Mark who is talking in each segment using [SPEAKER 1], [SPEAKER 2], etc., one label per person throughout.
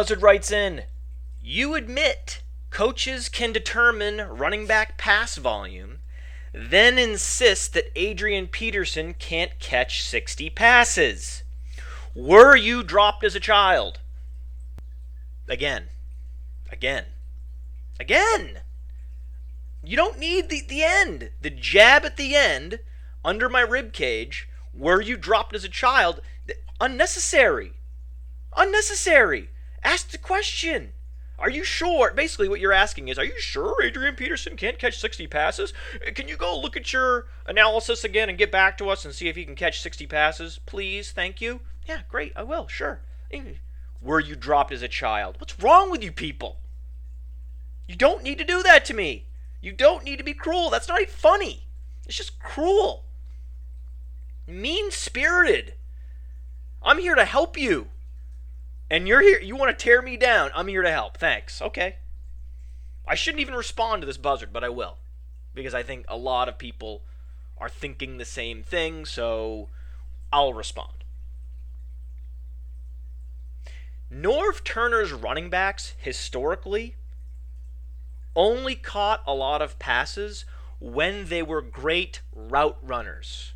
[SPEAKER 1] Buzzard writes in You admit coaches can determine running back pass volume, then insist that Adrian Peterson can't catch 60 passes. Were you dropped as a child? Again. Again. Again. You don't need the, the end. The jab at the end, under my rib cage, were you dropped as a child? Unnecessary. Unnecessary. Ask the question. Are you sure? Basically, what you're asking is, are you sure Adrian Peterson can't catch 60 passes? Uh, can you go look at your analysis again and get back to us and see if he can catch 60 passes? Please, thank you. Yeah, great, I will, sure. Were you dropped as a child? What's wrong with you people? You don't need to do that to me. You don't need to be cruel. That's not even funny. It's just cruel. Mean spirited. I'm here to help you. And you're here, you want to tear me down. I'm here to help. Thanks. Okay. I shouldn't even respond to this buzzard, but I will. Because I think a lot of people are thinking the same thing, so I'll respond. Norv Turner's running backs historically only caught a lot of passes when they were great route runners,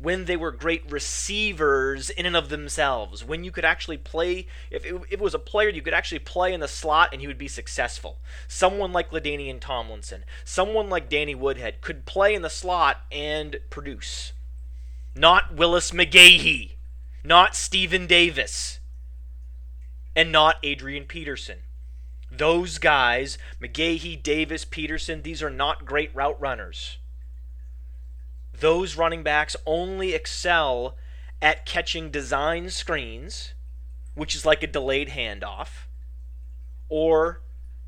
[SPEAKER 1] when they were great receivers in and of themselves, when you could actually play, if it, if it was a player you could actually play in the slot and he would be successful. Someone like LaDainian Tomlinson, someone like Danny Woodhead could play in the slot and produce. Not Willis McGahee, not Stephen Davis, and not Adrian Peterson. Those guys, McGahee, Davis, Peterson, these are not great route runners. Those running backs only excel at catching design screens, which is like a delayed handoff, or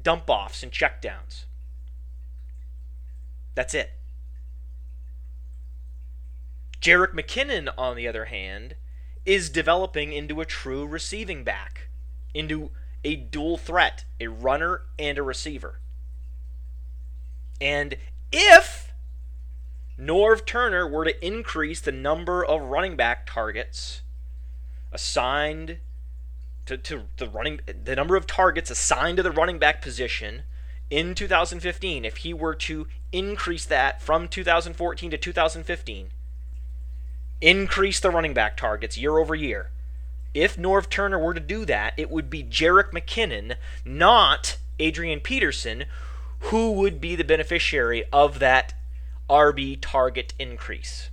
[SPEAKER 1] dump offs and checkdowns. That's it. Jerick McKinnon, on the other hand, is developing into a true receiving back, into a dual threat, a runner and a receiver. And if Norv Turner were to increase the number of running back targets assigned to, to the running the number of targets assigned to the running back position in 2015 if he were to increase that from 2014 to 2015 increase the running back targets year over year. If Norv Turner were to do that, it would be Jerick McKinnon, not Adrian Peterson, who would be the beneficiary of that RB target increase.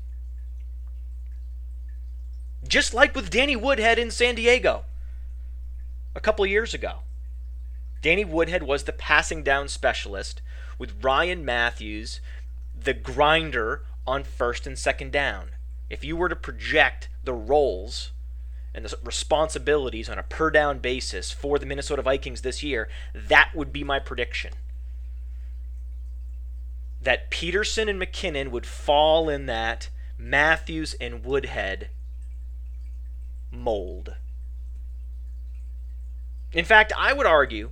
[SPEAKER 1] Just like with Danny Woodhead in San Diego a couple years ago. Danny Woodhead was the passing down specialist with Ryan Mathews, the grinder on first and second down. If you were to project the roles and the responsibilities on a per down basis for the Minnesota Vikings this year, that would be my prediction. That Peterson and McKinnon would fall in that Mathews and Woodhead mold. In fact, I would argue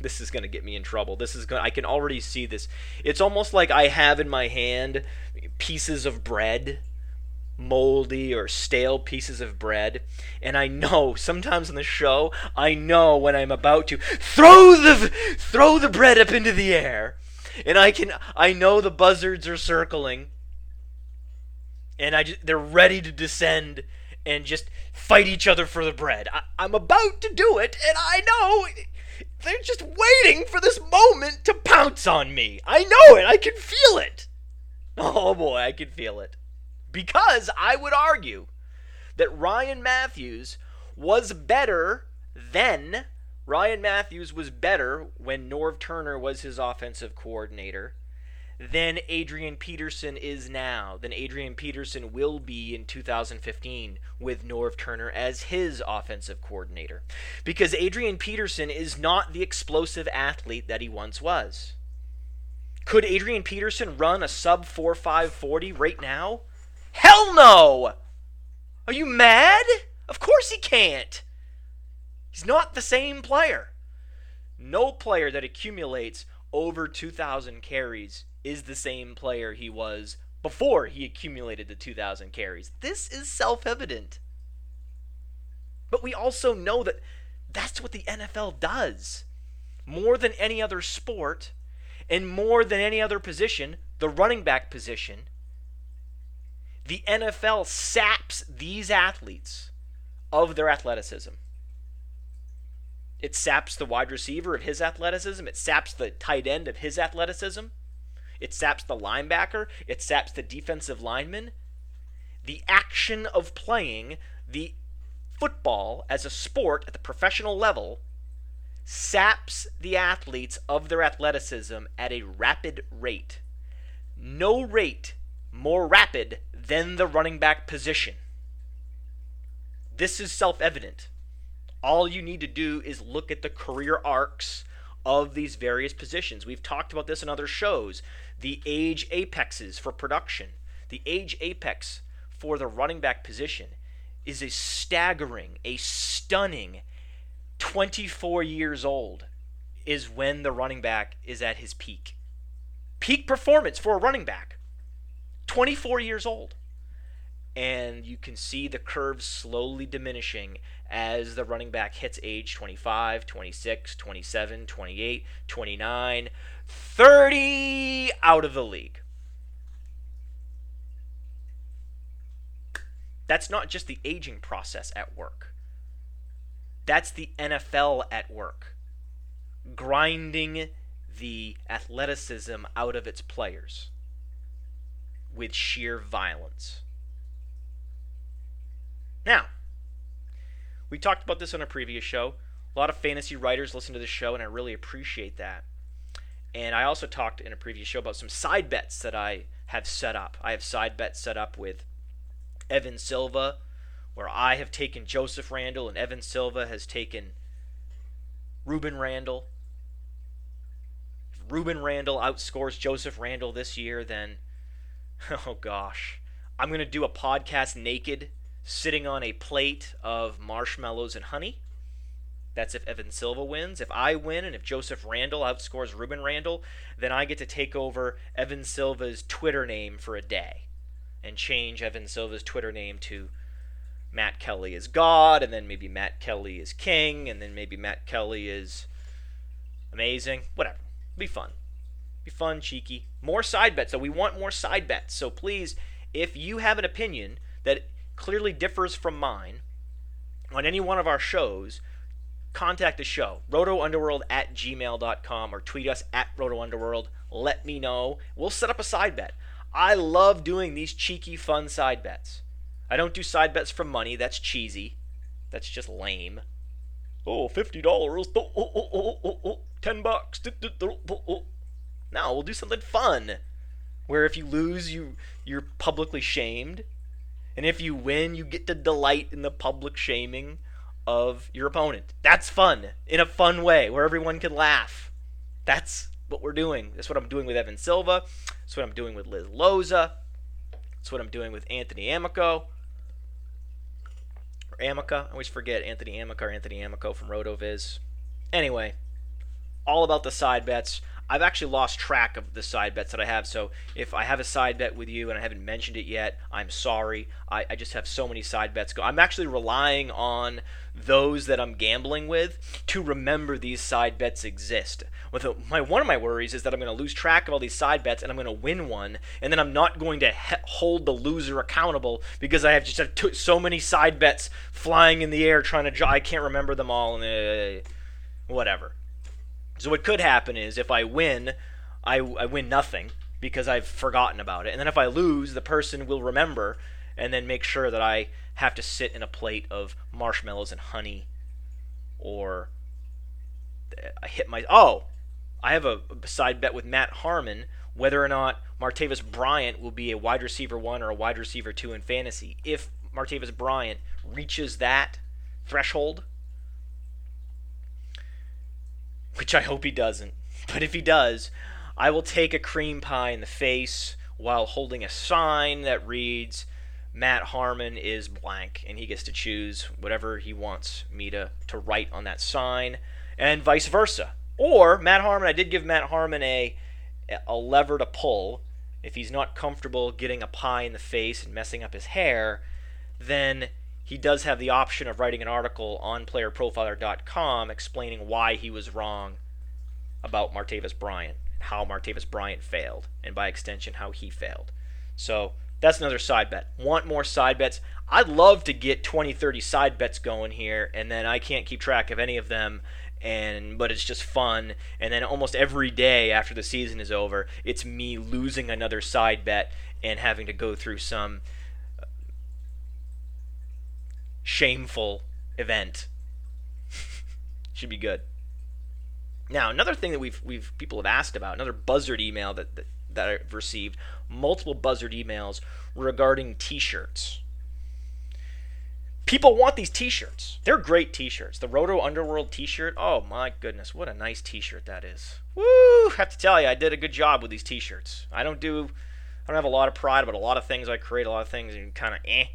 [SPEAKER 1] this is going to get me in trouble. This is going I can already see this. It's almost like I have in my hand pieces of bread moldy or stale pieces of bread. And I know sometimes on the show, I know when I'm about to throw the throw the bread up into the air. And I can I know the buzzards are circling. And I just, they're ready to descend and just fight each other for the bread. I, I'm about to do it, and I know they're just waiting for this moment to pounce on me. I know it. I can feel it. Oh boy, I can feel it. Because I would argue that Ryan Mathews was better then. Ryan Mathews was better when Norv Turner was his offensive coordinator than Adrian Peterson is now, than Adrian Peterson will be in 2015 with Norv Turner as his offensive coordinator. Because Adrian Peterson is not the explosive athlete that he once was. Could Adrian Peterson run a sub 4.540 right now? Hell no! Are you mad? Of course he can't. He's not the same player. No player that accumulates over 2,000 carries is the same player he was before he accumulated the 2,000 carries. This is self evident. But we also know that That's what the NFL does. More than any other sport, and more than any other position, the running back position, the NFL saps these athletes of their athleticism. It saps the wide receiver of his athleticism. It saps the tight end of his athleticism. It saps the linebacker. It saps the defensive lineman. The action of playing the football as a sport at the professional level saps the athletes of their athleticism at a rapid rate. No rate more rapid than the running back position. This is self evident. All you need to do is look at the career arcs of these various positions. We've talked about this in other shows. The age apexes for production, the age apex for the running back position is a staggering, a stunning 24 years old is when the running back is at his peak. Peak performance for a running back. 24 years old and you can see the curve slowly diminishing as the running back hits age 25, 26, 27, 28, 29, 30 out of the league. That's not just the aging process at work. That's the NFL at work. Grinding the athleticism out of its players with sheer violence. Now, we talked about this on a previous show. A lot of fantasy writers listen to this show, and I really appreciate that. And I also talked in a previous show about some side bets that I have set up. I have side bets set up with Evan Silva, where I have taken Joseph Randle, and Evan Silva has taken Rueben Randle. If Rueben Randle outscores Joseph Randle this year, then, oh gosh, I'm going to do a podcast naked sitting on a plate of marshmallows and honey. That's if Evan Silva wins. If I win and if Joseph Randle outscores Rueben Randle, then I get to take over Evan Silva's Twitter name for a day and change Evan Silva's Twitter name to Matt Kelley is God, and then maybe Matt Kelley is King, and then maybe Matt Kelley is amazing. Whatever. Be fun. Be fun, cheeky. More side bets. So we want more side bets. So please, if you have an opinion that clearly differs from mine on any one of our shows, contact the show, rotounderworld at gmail.com or tweet us at rotounderworld. Let me know. We'll set up a side bet. I love doing these cheeky, fun side bets. I don't do side bets for money. That's cheesy. That's just lame. Oh, $50. Oh, oh, oh, oh, oh, 10 bucks. No, we'll do something fun. Where if you lose, you you're publicly shamed. And if you win, you get to delight in the public shaming of your opponent. That's fun in a fun way where everyone can laugh. That's what we're doing. That's what I'm doing with Evan Silva. That's what I'm doing with Liz Loza. That's what I'm doing with Anthony Amico. Or Amica. I always forget Anthony Amica or Anthony Amico from RotoViz. Anyway, all about the side bets. I've actually lost track of the side bets that I have. So if I have a side bet with you and I haven't mentioned it yet, I'm sorry. I, I just have so many side bets go. I'm actually relying on those that I'm gambling with to remember these side bets exist. With a, my one of my worries is that I'm going to lose track of all these side bets and I'm going to win one, and then I'm not going to he- hold the loser accountable because I have just have t- so many side bets flying in the air trying to. I can't remember them all, and uh, whatever. So what could happen is if I win, I, I win nothing because I've forgotten about it. And then if I lose, the person will remember and then make sure that I have to sit in a plate of marshmallows and honey or I hit my oh I have a side bet with Matt Harmon whether or not Martavis Bryant will be a wide receiver one or a wide receiver two in fantasy. If Martavis Bryant reaches that threshold, which I hope he doesn't. But if he does, I will take a cream pie in the face while holding a sign that reads, Matt Harmon is blank, and he gets to choose whatever he wants me to, to write on that sign, and vice versa. Or Matt Harmon, I did give Matt Harmon a, a lever to pull. If he's not comfortable getting a pie in the face and messing up his hair, then he does have the option of writing an article on playerprofiler.com explaining why he was wrong about Martavis Bryant, how Martavis Bryant failed, and by extension, how he failed. So that's another side bet. Want more side bets? I'd love to get 20, 30 side bets going here, and then I can't keep track of any of them. And but it's just fun. And then almost every day after the season is over, it's me losing another side bet and having to go through some shameful event. Should be good. Now, another thing that we've we've people have asked about, another buzzard email that, that that I've received multiple buzzard emails regarding t-shirts. People want these t-shirts. They're great t-shirts. The Roto Underworld t-shirt. Oh my goodness, what a nice t-shirt that is. Woo! Have to tell you, I did a good job with these t-shirts. I don't do I don't have a lot of pride about a lot of things I create, a lot of things and kind of eh.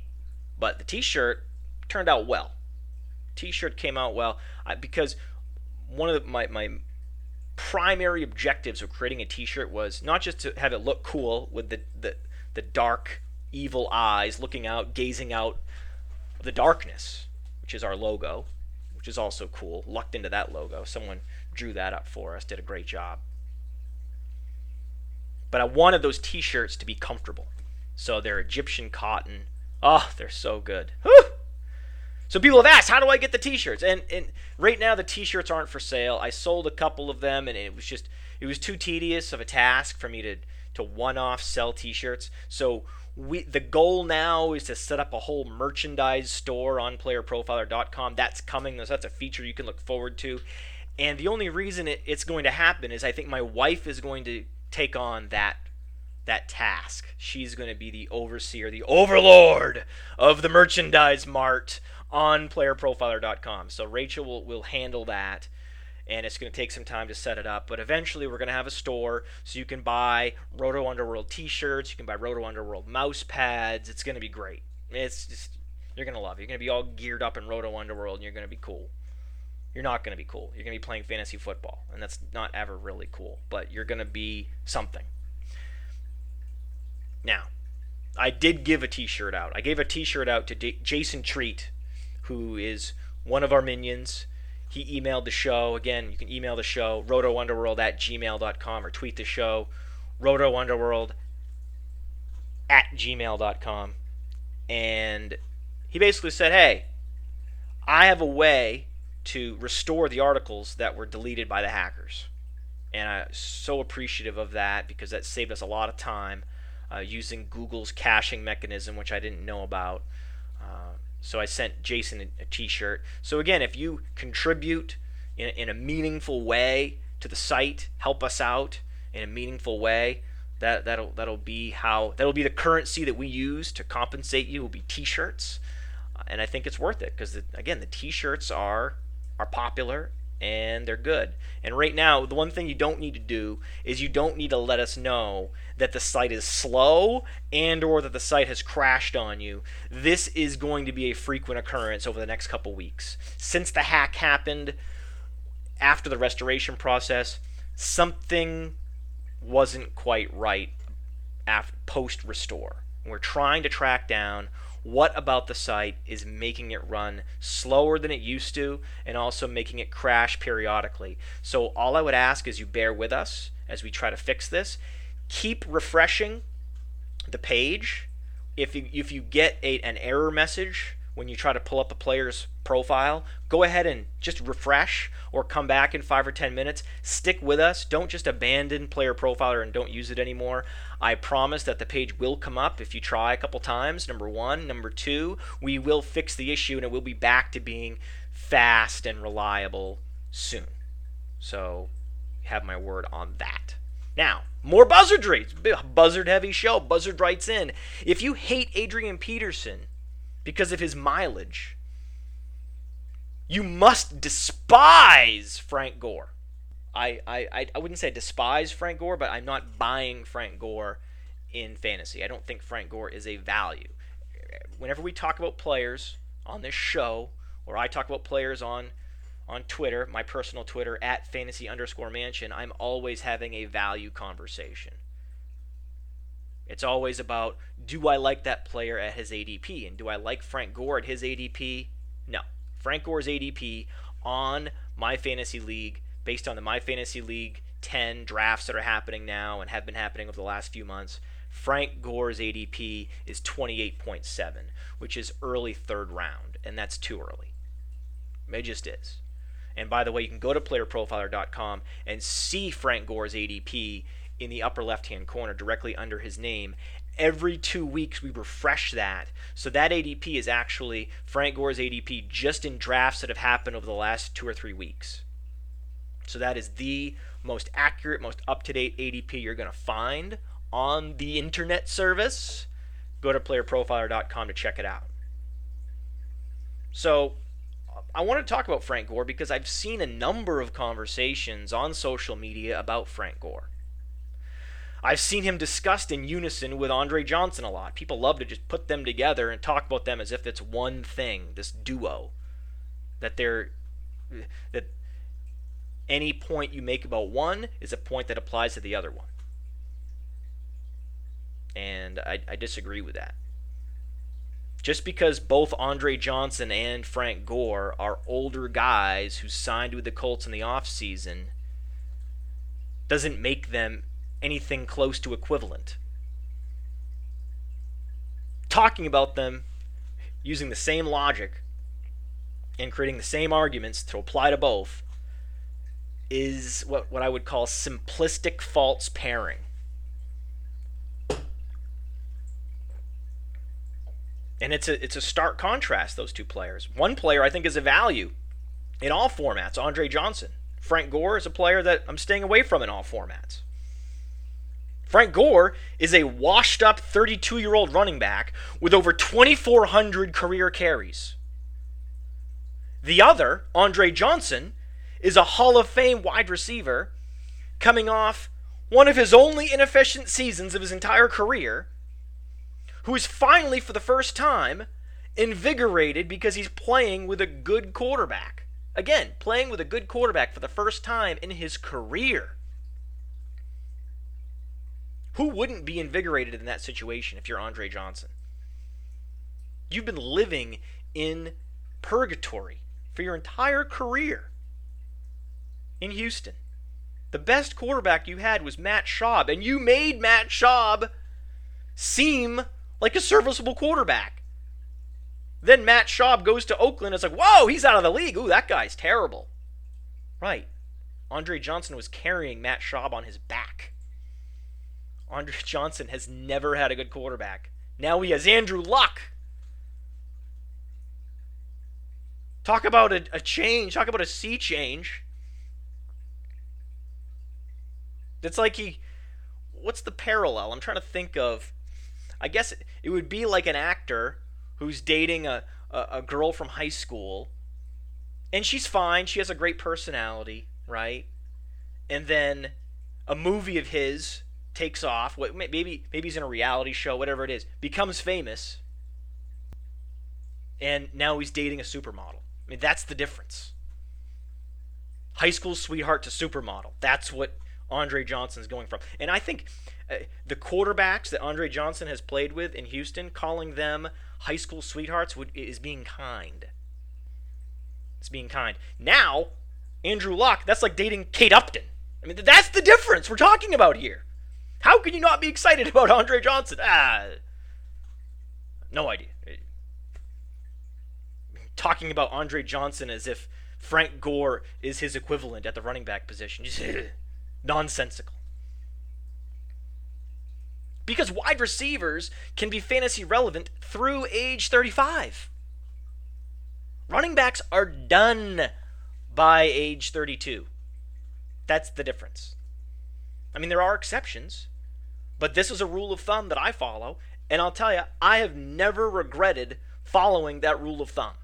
[SPEAKER 1] But the t-shirt turned out well. T-shirt came out well I, because one of the, my my primary objectives of creating a t-shirt was not just to have it look cool with the the, the dark evil eyes looking out gazing out the darkness which is our logo which is also cool. Lucked into that logo. Someone drew that up for us did a great job. But i wanted those t-shirts to be comfortable. So they're egyptian cotton. Oh they're so good. Whew! So people have asked, how do I get the T-shirts? And and right now the T-shirts aren't for sale. I sold a couple of them, and it was just it was too tedious of a task for me to to one-off sell T-shirts. So we the goal now is to set up a whole merchandise store on PlayerProfiler.com. That's coming. So that's a feature you can look forward to. And the only reason it, it's going to happen is I think my wife is going to take on that that task. She's going to be the overseer, the overlord of the merchandise mart on playerprofiler.com. So Rachel will, will handle that and it's going to take some time to set it up. But eventually, we're going to have a store so you can buy Roto Underworld T-shirts, you can buy Roto Underworld mouse pads. It's going to be great. It's just you're going to love it. You're going to be all geared up in Roto Underworld, and you're going to be cool. You're not going to be cool. You're going to be playing fantasy football, and that's not ever really cool. But you're going to be something. Now, I did give a T-shirt out. I gave a T-shirt out to D- Jason Treat who is one of our minions. He emailed the show. Again, you can email the show, rotounderworld at gmail.com, or tweet the show, rotounderworld at gmail.com. And he basically said, hey, I have a way to restore the articles that were deleted by the hackers. And I'm so appreciative of that because that saved us a lot of time uh, using Google's caching mechanism, which I didn't know about. Uh, so I sent Jason a, a t-shirt. So again, if you contribute in, in a meaningful way to the site, help us out in a meaningful way, that that'll that'll be how that'll be the currency that we use to compensate you will be t-shirts. And I think it's worth it because again, the t-shirts are are popular and they're good. And right now, the one thing you don't need to do is you don't need to let us know that the site is slow and or that the site has crashed on you. This is going to be a frequent occurrence over the next couple weeks. Since the hack happened after the restoration process, something wasn't quite right after post restore. We're trying to track down what about the site is making it run slower than it used to and also making it crash periodically. So all I would ask is you bear with us as we try to fix this. Keep refreshing the page. If you if you get a, an error message when you try to pull up a player's profile, go ahead and just refresh or come back in five or ten minutes. Stick with us. Don't just abandon Player Profiler and don't use it anymore. I promise that the page will come up if you try a couple times. Number one. Number two, we will fix the issue and it will be back to being fast and reliable soon. So, have my word on that. Now, more buzzardry. Buzzard heavy show. Buzzard writes in If you hate Adrian Peterson, because of his mileage. You must despise Frank Gore. I, I, I wouldn't say despise Frank Gore, but I'm not buying Frank Gore in fantasy. I don't think Frank Gore is a value. Whenever we talk about players on this show, or I talk about players on on Twitter, my personal Twitter at fantasy underscore mansion, I'm always having a value conversation. It's always about do I like that player at his ADP? And do I like Frank Gore at his ADP? No. Frank Gore's ADP on my fantasy league, based on the My Fantasy League 10 drafts that are happening now and have been happening over the last few months, Frank Gore's ADP is 28.7, which is early third round, and that's too early. It just is. And by the way, you can go to playerprofiler.com and see Frank Gore's ADP in the upper left hand corner directly under his name. Every two weeks, we refresh that. So that ADP is actually Frank Gore's ADP just in drafts that have happened over the last two or three weeks. So that is the most accurate, most up to date ADP you're going to find on the internet service. Go to playerprofiler.com to check it out. So I want to talk about Frank Gore because I've seen a number of conversations on social media about Frank Gore. I've seen him discussed in unison with Andre Johnson a lot. People love to just put them together and talk about them as if it's one thing, this duo. That they're that any point you make about one is a point that applies to the other one. And I, I disagree with that. Just because both Andre Johnson and Frank Gore are older guys who signed with the Colts in the offseason doesn't make them anything close to equivalent. Talking about them using the same logic and creating the same arguments to apply to both is what, what I would call simplistic false pairing. And it's a it's a stark contrast those two players. One player I think is a value in all formats, Andre Johnson. Frank Gore is a player that I'm staying away from in all formats. Frank Gore is a washed up 32 year old running back with over 2,400 career carries. The other, Andre Johnson, is a Hall of Fame wide receiver coming off one of his only inefficient seasons of his entire career, who is finally, for the first time, invigorated because he's playing with a good quarterback. Again, playing with a good quarterback for the first time in his career. Who wouldn't be invigorated in that situation if you're Andre Johnson? You've been living in purgatory for your entire career in Houston. The best quarterback you had was Matt Schaub, and you made Matt Schaub seem like a serviceable quarterback. Then Matt Schaub goes to Oakland. It's like, whoa, he's out of the league. Ooh, that guy's terrible. Right. Andre Johnson was carrying Matt Schaub on his back. Andre Johnson has never had a good quarterback. Now he has Andrew Luck. Talk about a, a change. Talk about a sea change. It's like he. What's the parallel? I'm trying to think of. I guess it would be like an actor who's dating a, a, a girl from high school, and she's fine. She has a great personality, right? And then a movie of his takes off. Maybe maybe he's in a reality show, whatever it is, becomes famous, and now he's dating a supermodel. I mean, that's the difference. High school sweetheart to supermodel. That's what Andre Johnson is going from. And I think uh, the quarterbacks that Andre Johnson has played with in Houston, calling them high school sweethearts, would, is being kind. It's being kind. Now, Andrew Luck, that's like dating Kate Upton. I mean, that's the difference we're talking about here. How can you not be excited about Andre Johnson? Ah, no idea. Talking about Andre Johnson as if Frank Gore is his equivalent at the running back position. Is nonsensical. Because wide receivers can be fantasy relevant through age 35. Running backs are done by age 32. That's the difference. I mean, there are exceptions, but this is a rule of thumb that I follow, and I'll tell you, I have never regretted following that rule of thumb.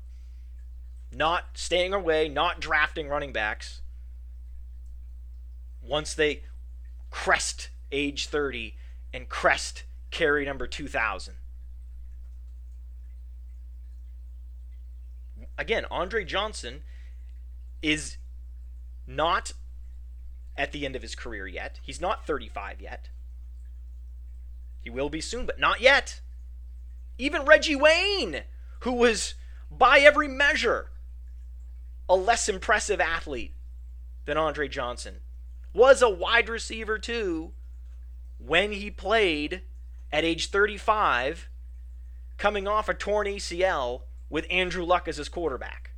[SPEAKER 1] Not staying away, not drafting running backs once they crest age 30 and crest carry number 2000. Again, Andre Johnson is not at the end of his career yet. He's not 35 yet. He will be soon, but not yet. Even Reggie Wayne, who was by every measure a less impressive athlete than Andre Johnson, was a wide receiver two when he played at age 35, coming off a torn ACL with Andrew Luck as his quarterback.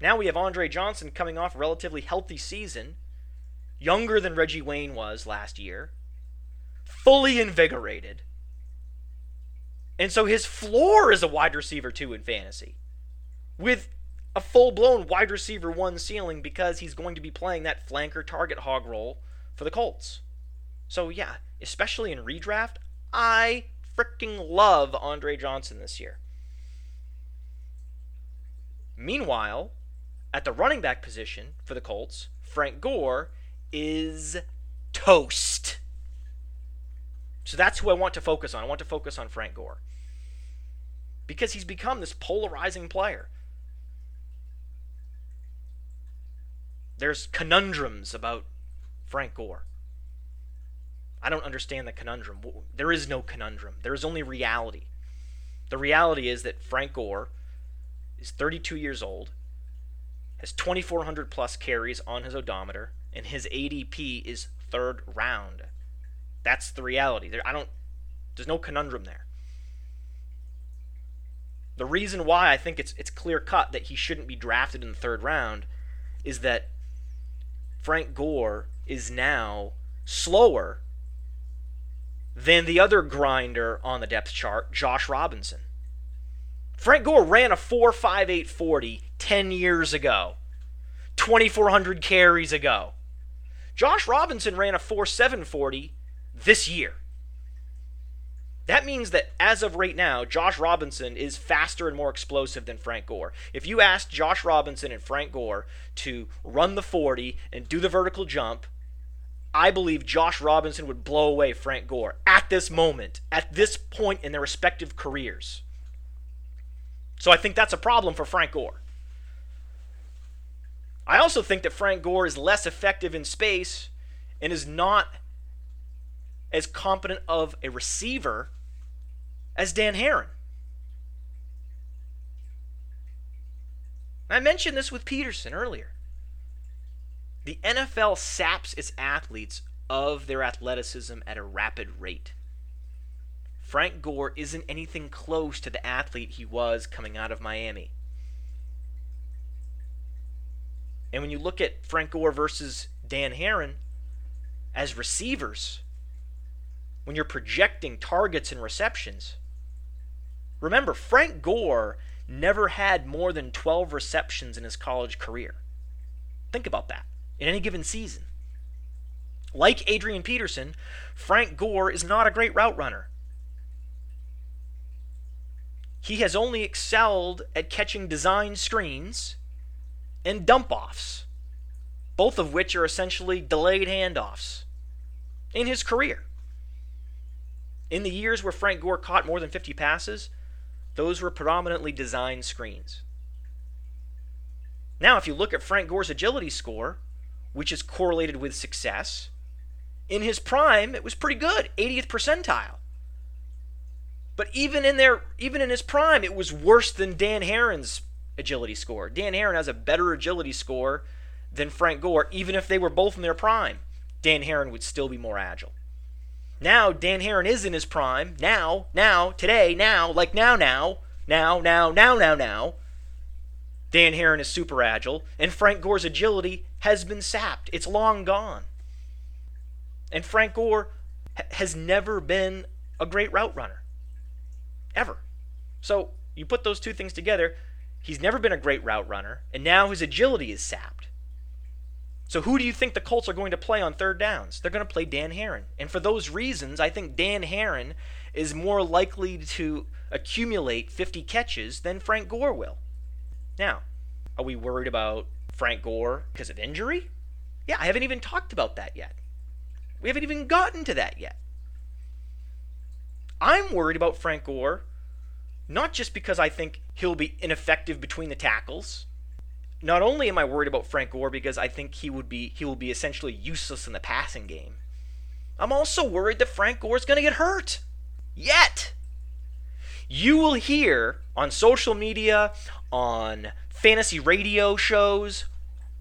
[SPEAKER 1] Now we have Andre Johnson coming off a relatively healthy season, younger than Reggie Wayne was last year, fully invigorated. And so his floor is a wide receiver two in fantasy. With a full blown wide receiver one ceiling because he's going to be playing that flanker target hog role for the Colts. So, yeah, especially in redraft, I freaking love Andre Johnson this year. Meanwhile, at the running back position for the Colts, Frank Gore is toast. So that's who I want to focus on. I want to focus on Frank Gore. Because he's become this polarizing player. There's conundrums about Frank Gore. I don't understand the conundrum. There is no conundrum. There is only reality. The reality is that Frank Gore is 32 years old, has 2,400 plus carries on his odometer, and his ADP is third round. That's the reality. There, I don't. There's no conundrum there. The reason why I think it's it's clear cut that he shouldn't be drafted in the third round is that Frank Gore is now slower than the other grinder on the depth chart, Josh Robinson. Frank Gore ran a 4.58 40 10 years ago, 2,400 carries ago. Josh Robinson ran a 4.740 this year. That means that as of right now, Josh Robinson is faster and more explosive than Frank Gore. If you asked Josh Robinson and Frank Gore to run the 40 and do the vertical jump, I believe Josh Robinson would blow away Frank Gore at this moment, at this point in their respective careers. So I think that's a problem for Frank Gore. I also think that Frank Gore is less effective in space and is not as competent of a receiver as Dan Herron. I mentioned this with Peterson earlier. The NFL saps its athletes of their athleticism at a rapid rate. Frank Gore isn't anything close to the athlete he was coming out of Miami. And when you look at Frank Gore versus Dan Herron as receivers, when you're projecting targets and receptions, remember, Frank Gore never had more than 12 receptions in his college career. Think about that in any given season. Like Adrian Peterson, Frank Gore is not a great route runner. He has only excelled at catching design screens and dump offs, both of which are essentially delayed handoffs in his career. In the years where Frank Gore caught more than 50 passes, those were predominantly design screens. Now, if you look at Frank Gore's agility score, which is correlated with success. In his prime, it was pretty good, 80th percentile. But even in their even in his prime, it was worse than Dan Herron's agility score. Dan Herron has a better agility score than Frank Gore, even if they were both in their prime. Dan Herron would still be more agile. Now Dan Herron is in his prime. Now, now, today, now, like now, now, now, now, now, now, now. Dan Herron is super agile, and Frank Gore's agility has been sapped. It's long gone. And Frank Gore ha- has never been a great route runner. Ever. So you put those two things together, he's never been a great route runner, and now his agility is sapped. So who do you think the Colts are going to play on third downs? They're going to play Dan Herron. And for those reasons, I think Dan Herron is more likely to accumulate 50 catches than Frank Gore will. Now, are we worried about Frank Gore because of injury? Yeah, I haven't even talked about that yet. We haven't even gotten to that yet. I'm worried about Frank Gore not just because I think he'll be ineffective between the tackles. Not only am I worried about Frank Gore because I think he would be he will be essentially useless in the passing game. I'm also worried that Frank Gore is going to get hurt. Yet, you will hear on social media, on fantasy radio shows,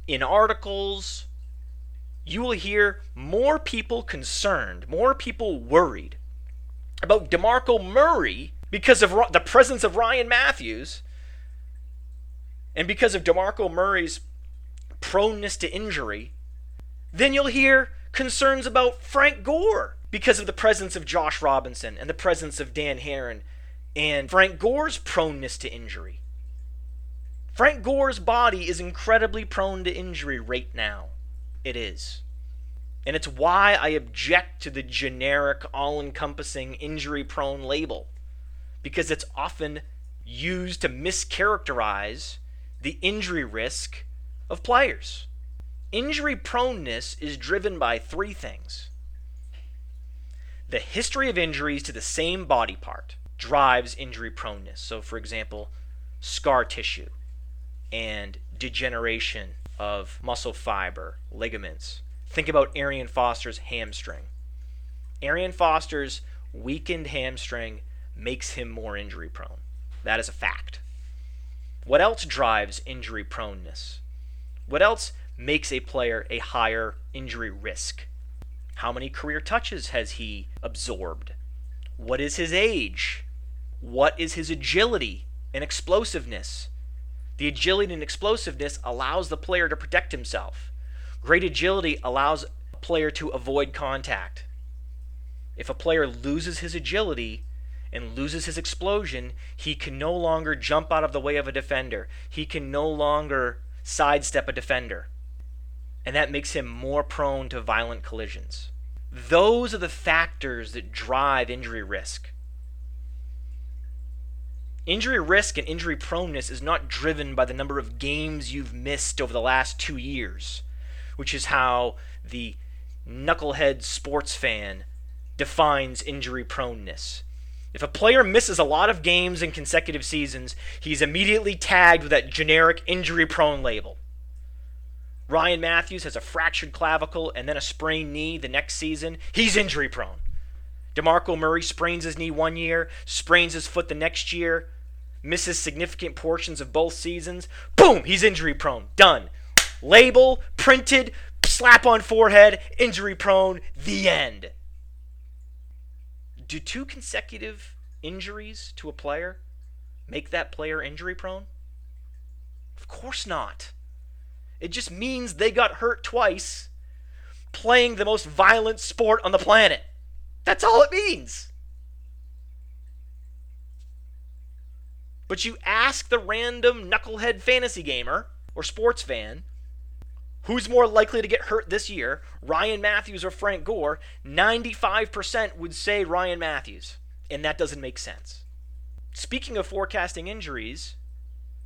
[SPEAKER 1] in articles, you will hear more people concerned, more people worried about DeMarco Murray because of the presence of Ryan Mathews and because of DeMarco Murray's proneness to injury, then you'll hear concerns about Frank Gore because of the presence of Josh Robinson and the presence of Dan Herron and Frank Gore's proneness to injury. Frank Gore's body is incredibly prone to injury right now. It is. And it's why I object to the generic, all encompassing, injury prone label. Because it's often used to mischaracterize the injury risk of players. Injury proneness is driven by three things the history of injuries to the same body part drives injury proneness. So, for example, scar tissue and degeneration of muscle fiber, ligaments. Think about Arian Foster's hamstring. Arian Foster's weakened hamstring makes him more injury prone. That is a fact. What else drives injury proneness? What else makes a player a higher injury risk? How many career touches has he absorbed? What is his age? What is his agility and explosiveness? The agility and explosiveness allows the player to protect himself. Great agility allows a player to avoid contact. If a player loses his agility, and loses his explosion, he can no longer jump out of the way of a defender. He can no longer sidestep a defender. And that makes him more prone to violent collisions. Those are the factors that drive injury risk. Injury risk and injury proneness is not driven by the number of games you've missed over the last two years, which is how the knucklehead sports fan defines injury proneness. If a player misses a lot of games in consecutive seasons, he's immediately tagged with that generic injury prone label. Ryan Mathews has a fractured clavicle and then a sprained knee the next season. He's injury prone. DeMarco Murray sprains his knee one year, sprains his foot the next year, misses significant portions of both seasons. Boom, he's injury prone. Done. Label, printed, slap on forehead, injury prone, the end do two consecutive injuries to a player make that player injury prone? Of course not. It just means they got hurt twice playing the most violent sport on the planet. That's all it means. But you ask the random knucklehead fantasy gamer or sports fan Who's more likely to get hurt this year, Ryan Mathews or Frank Gore? 95% would say Ryan Mathews, and that doesn't make sense. Speaking of forecasting injuries,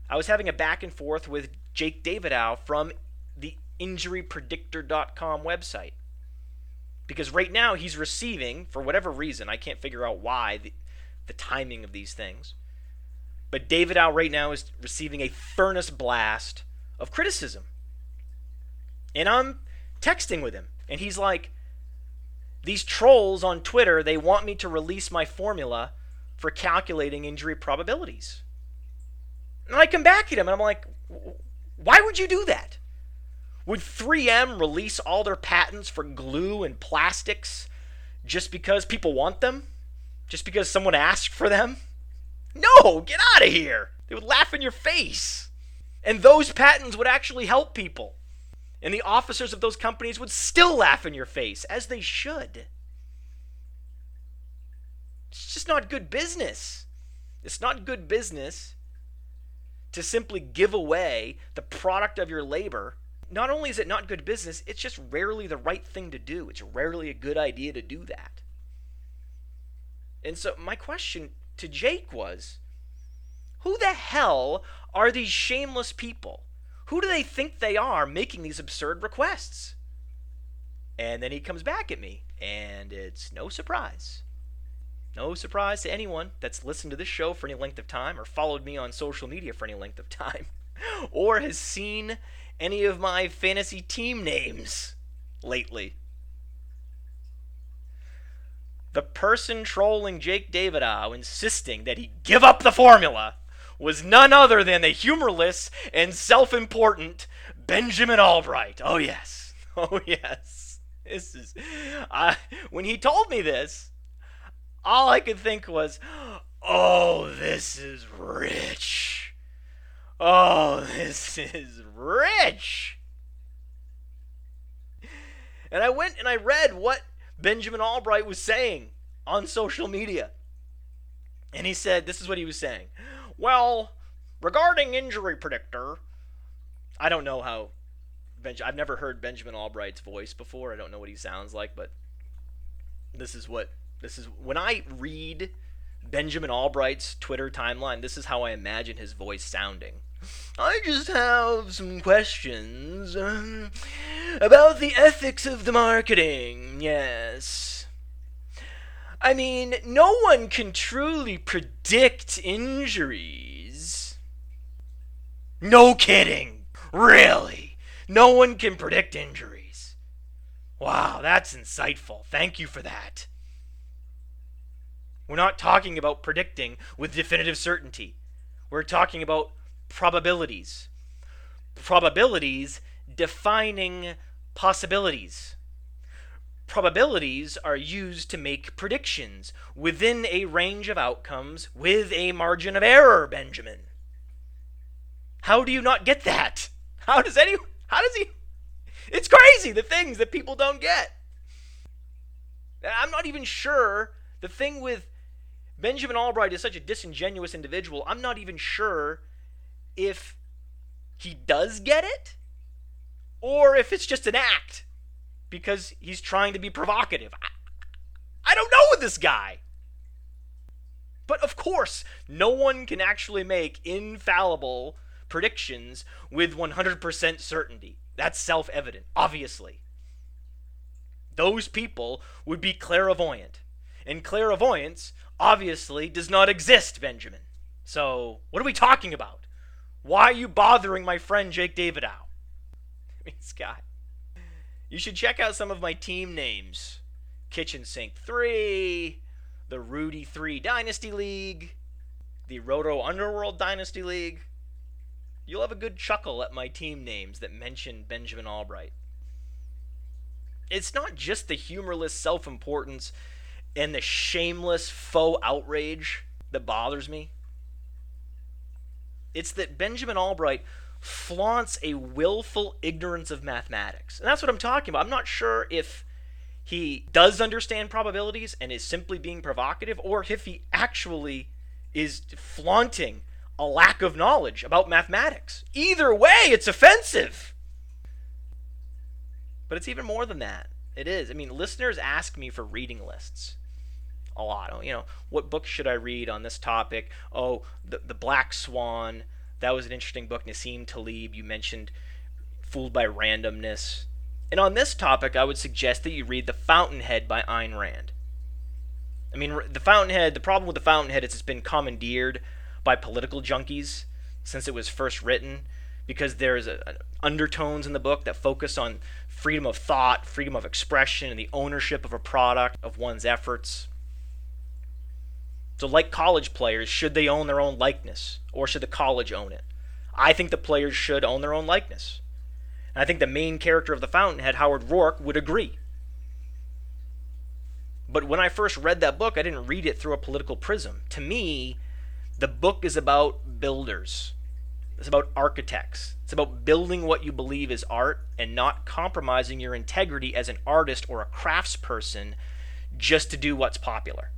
[SPEAKER 1] I was having a back and forth with Jake Davidow from the injurypredictor.com website. Because right now he's receiving, for whatever reason, I can't figure out why, the, the timing of these things. But Davidow right now is receiving a furnace blast of criticism and I'm texting with him. And he's like, These trolls on Twitter, they want me to release my formula for calculating injury probabilities. And I come back at him and I'm like, Why would you do that? Would 3M release all their patents for glue and plastics just because people want them? Just because someone asked for them? No, get out of here. They would laugh in your face. And those patents would actually help people. And the officers of those companies would still laugh in your face, as they should. It's just not good business. It's not good business to simply give away the product of your labor. Not only is it not good business, it's just rarely the right thing to do. It's rarely a good idea to do that. And so, my question to Jake was who the hell are these shameless people who do they think they are making these absurd requests? And then he comes back at me, and it's no surprise. No surprise to anyone that's listened to this show for any length of time, or followed me on social media for any length of time, or has seen any of my fantasy team names lately. the person trolling Jake Davidow insisting that he give up the formula was none other than the humorless and self important Benjamin Allbright. Oh, yes. Oh, yes. This is. I, when he told me this, all I could think was, oh, this is rich. Oh, this is rich. And I went and I read what Benjamin Allbright was saying on social media. And he said, this is what he was saying. Well, regarding injury predictor, I don't know how. Benj- I've never heard Benjamin Allbright's voice before. I don't know what he sounds like, but this is what this is. When I read Benjamin Allbright's Twitter timeline, this is how I imagine his voice sounding. I just have some questions um, about the ethics of the marketing. Yes. I mean, no one can truly predict injuries. No kidding. Really. No one can predict injuries. Wow, that's insightful. Thank you for that. We're not talking about predicting with definitive certainty. We're talking about probabilities. Probabilities defining possibilities. Probabilities are used to make predictions within a range of outcomes with a margin of error, Benjamin. How do you not get that? How does any how does he It's crazy the things that people don't get. I'm not even sure the thing with Benjamin Allbright is such a disingenuous individual. I'm not even sure if he does get it or if it's just an act because he's trying to be provocative. I, I don't know this guy. But of course, no one can actually make infallible predictions with 100% certainty. That's self evident, obviously. Those people would be clairvoyant. And clairvoyance obviously does not exist, Benjamin. So, what are we talking about? Why are you bothering my friend Jake Davidow? I mean, Scott. You should check out some of my team names Kitchen Sink 3, the Rudy 3 Dynasty League, the Roto Underworld Dynasty League. You'll have a good chuckle at my team names that mention Benjamin Allbright. It's not just the humorless self importance and the shameless faux outrage that bothers me. It's that Benjamin Allbright flaunts a willful ignorance of mathematics. And that's what I'm talking about. I'm not sure if he does understand probabilities and is simply being provocative, or if he actually is flaunting a lack of knowledge about mathematics. Either way, it's offensive. But it's even more than that. It is. I mean, listeners ask me for reading lists a lot. Oh, you know, what book should I read on this topic? Oh, the the Black Swan. That was an interesting book. Nassim Taleb. You mentioned Fooled by Randomness. And on this topic, I would suggest that you read The Fountainhead by Ayn Rand. I mean, The Fountainhead. The problem with The Fountainhead is it's been commandeered by political junkies since it was first written because there's a, a undertones in the book that focus on freedom of thought, freedom of expression, and the ownership of a product of one's efforts. So, like college players, should they own their own likeness or should the college own it? I think the players should own their own likeness. And I think the main character of The Fountainhead, Howard Roark, would agree. But when I first read that book, I didn't read it through a political prism. To me, the book is about builders, it's about architects. It's about building what you believe is art and not compromising your integrity as an artist or a craftsperson just to do what's popular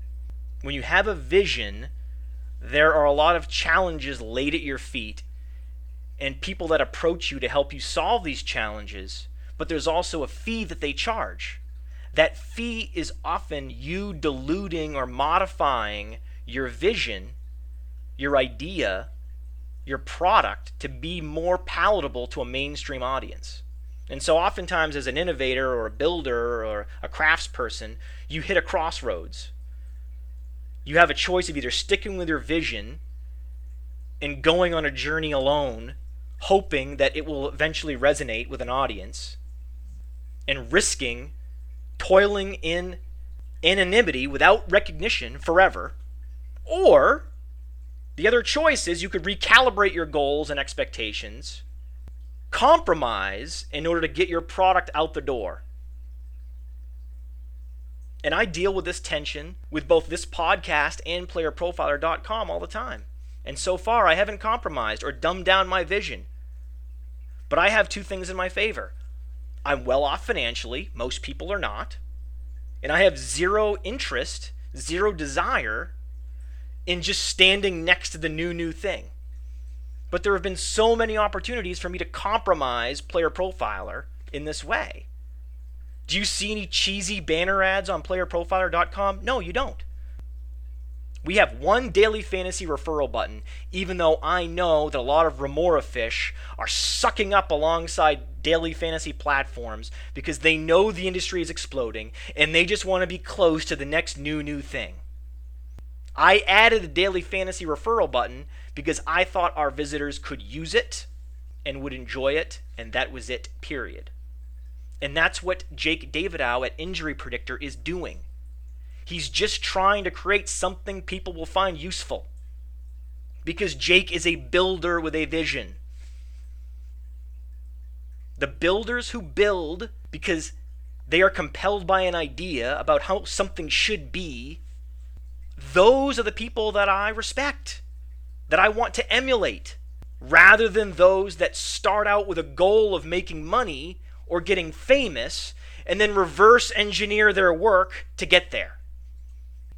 [SPEAKER 1] when you have a vision, there are a lot of challenges laid at your feet and people that approach you to help you solve these challenges, but there's also a fee that they charge. That fee is often you diluting or modifying your vision, your idea, your product to be more palatable to a mainstream audience. And so, oftentimes, as an innovator or a builder or a craftsperson, you hit a crossroads you have a choice of either sticking with your vision and going on a journey alone, hoping that it will eventually resonate with an audience, and risking toiling in anonymity without recognition forever, or the other choice is you could recalibrate your goals and expectations, compromise in order to get your product out the door. And I deal with this tension with both this podcast and playerprofiler.com all the time. And so far, I haven't compromised or dumbed down my vision. But I have two things in my favor. I'm well off financially, most people are not. And I have zero interest, zero desire in just standing next to the new, new thing. But there have been so many opportunities for me to compromise Player Profiler in this way. Do you see any cheesy banner ads on playerprofiler.com? No, you don't. We have one daily fantasy referral button, even though I know that a lot of Remora fish are sucking up alongside daily fantasy platforms because they know the industry is exploding and they just want to be close to the next new, new thing. I added a daily fantasy referral button because I thought our visitors could use it and would enjoy it, and that was it, period. And that's what Jake Davidow at Injury Predictor is doing. He's just trying to create something people will find useful. Because Jake is a builder with a vision. The builders who build because they are compelled by an idea about how something should be, those are the people that I respect, that I want to emulate, rather than those that start out with a goal of making money or getting famous and then reverse engineer their work to get there.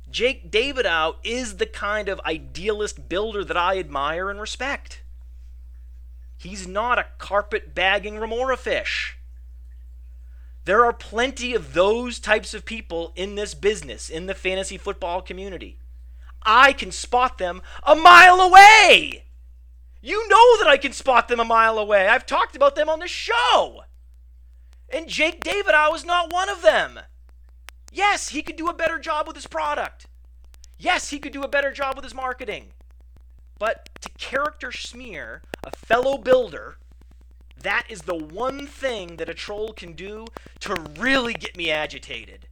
[SPEAKER 1] Jake Davidow is the kind of idealist builder that I admire and respect. He's not a carpet bagging remora fish. There are plenty of those types of people in this business, in the fantasy football community. I can spot them a mile away. You know that I can spot them a mile away. I've talked about them on the show. And Jake Davidow was not one of them. Yes, he could do a better job with his product. Yes, he could do a better job with his marketing. But to character smear a fellow builder, that is the one thing that a troll can do to really get me agitated.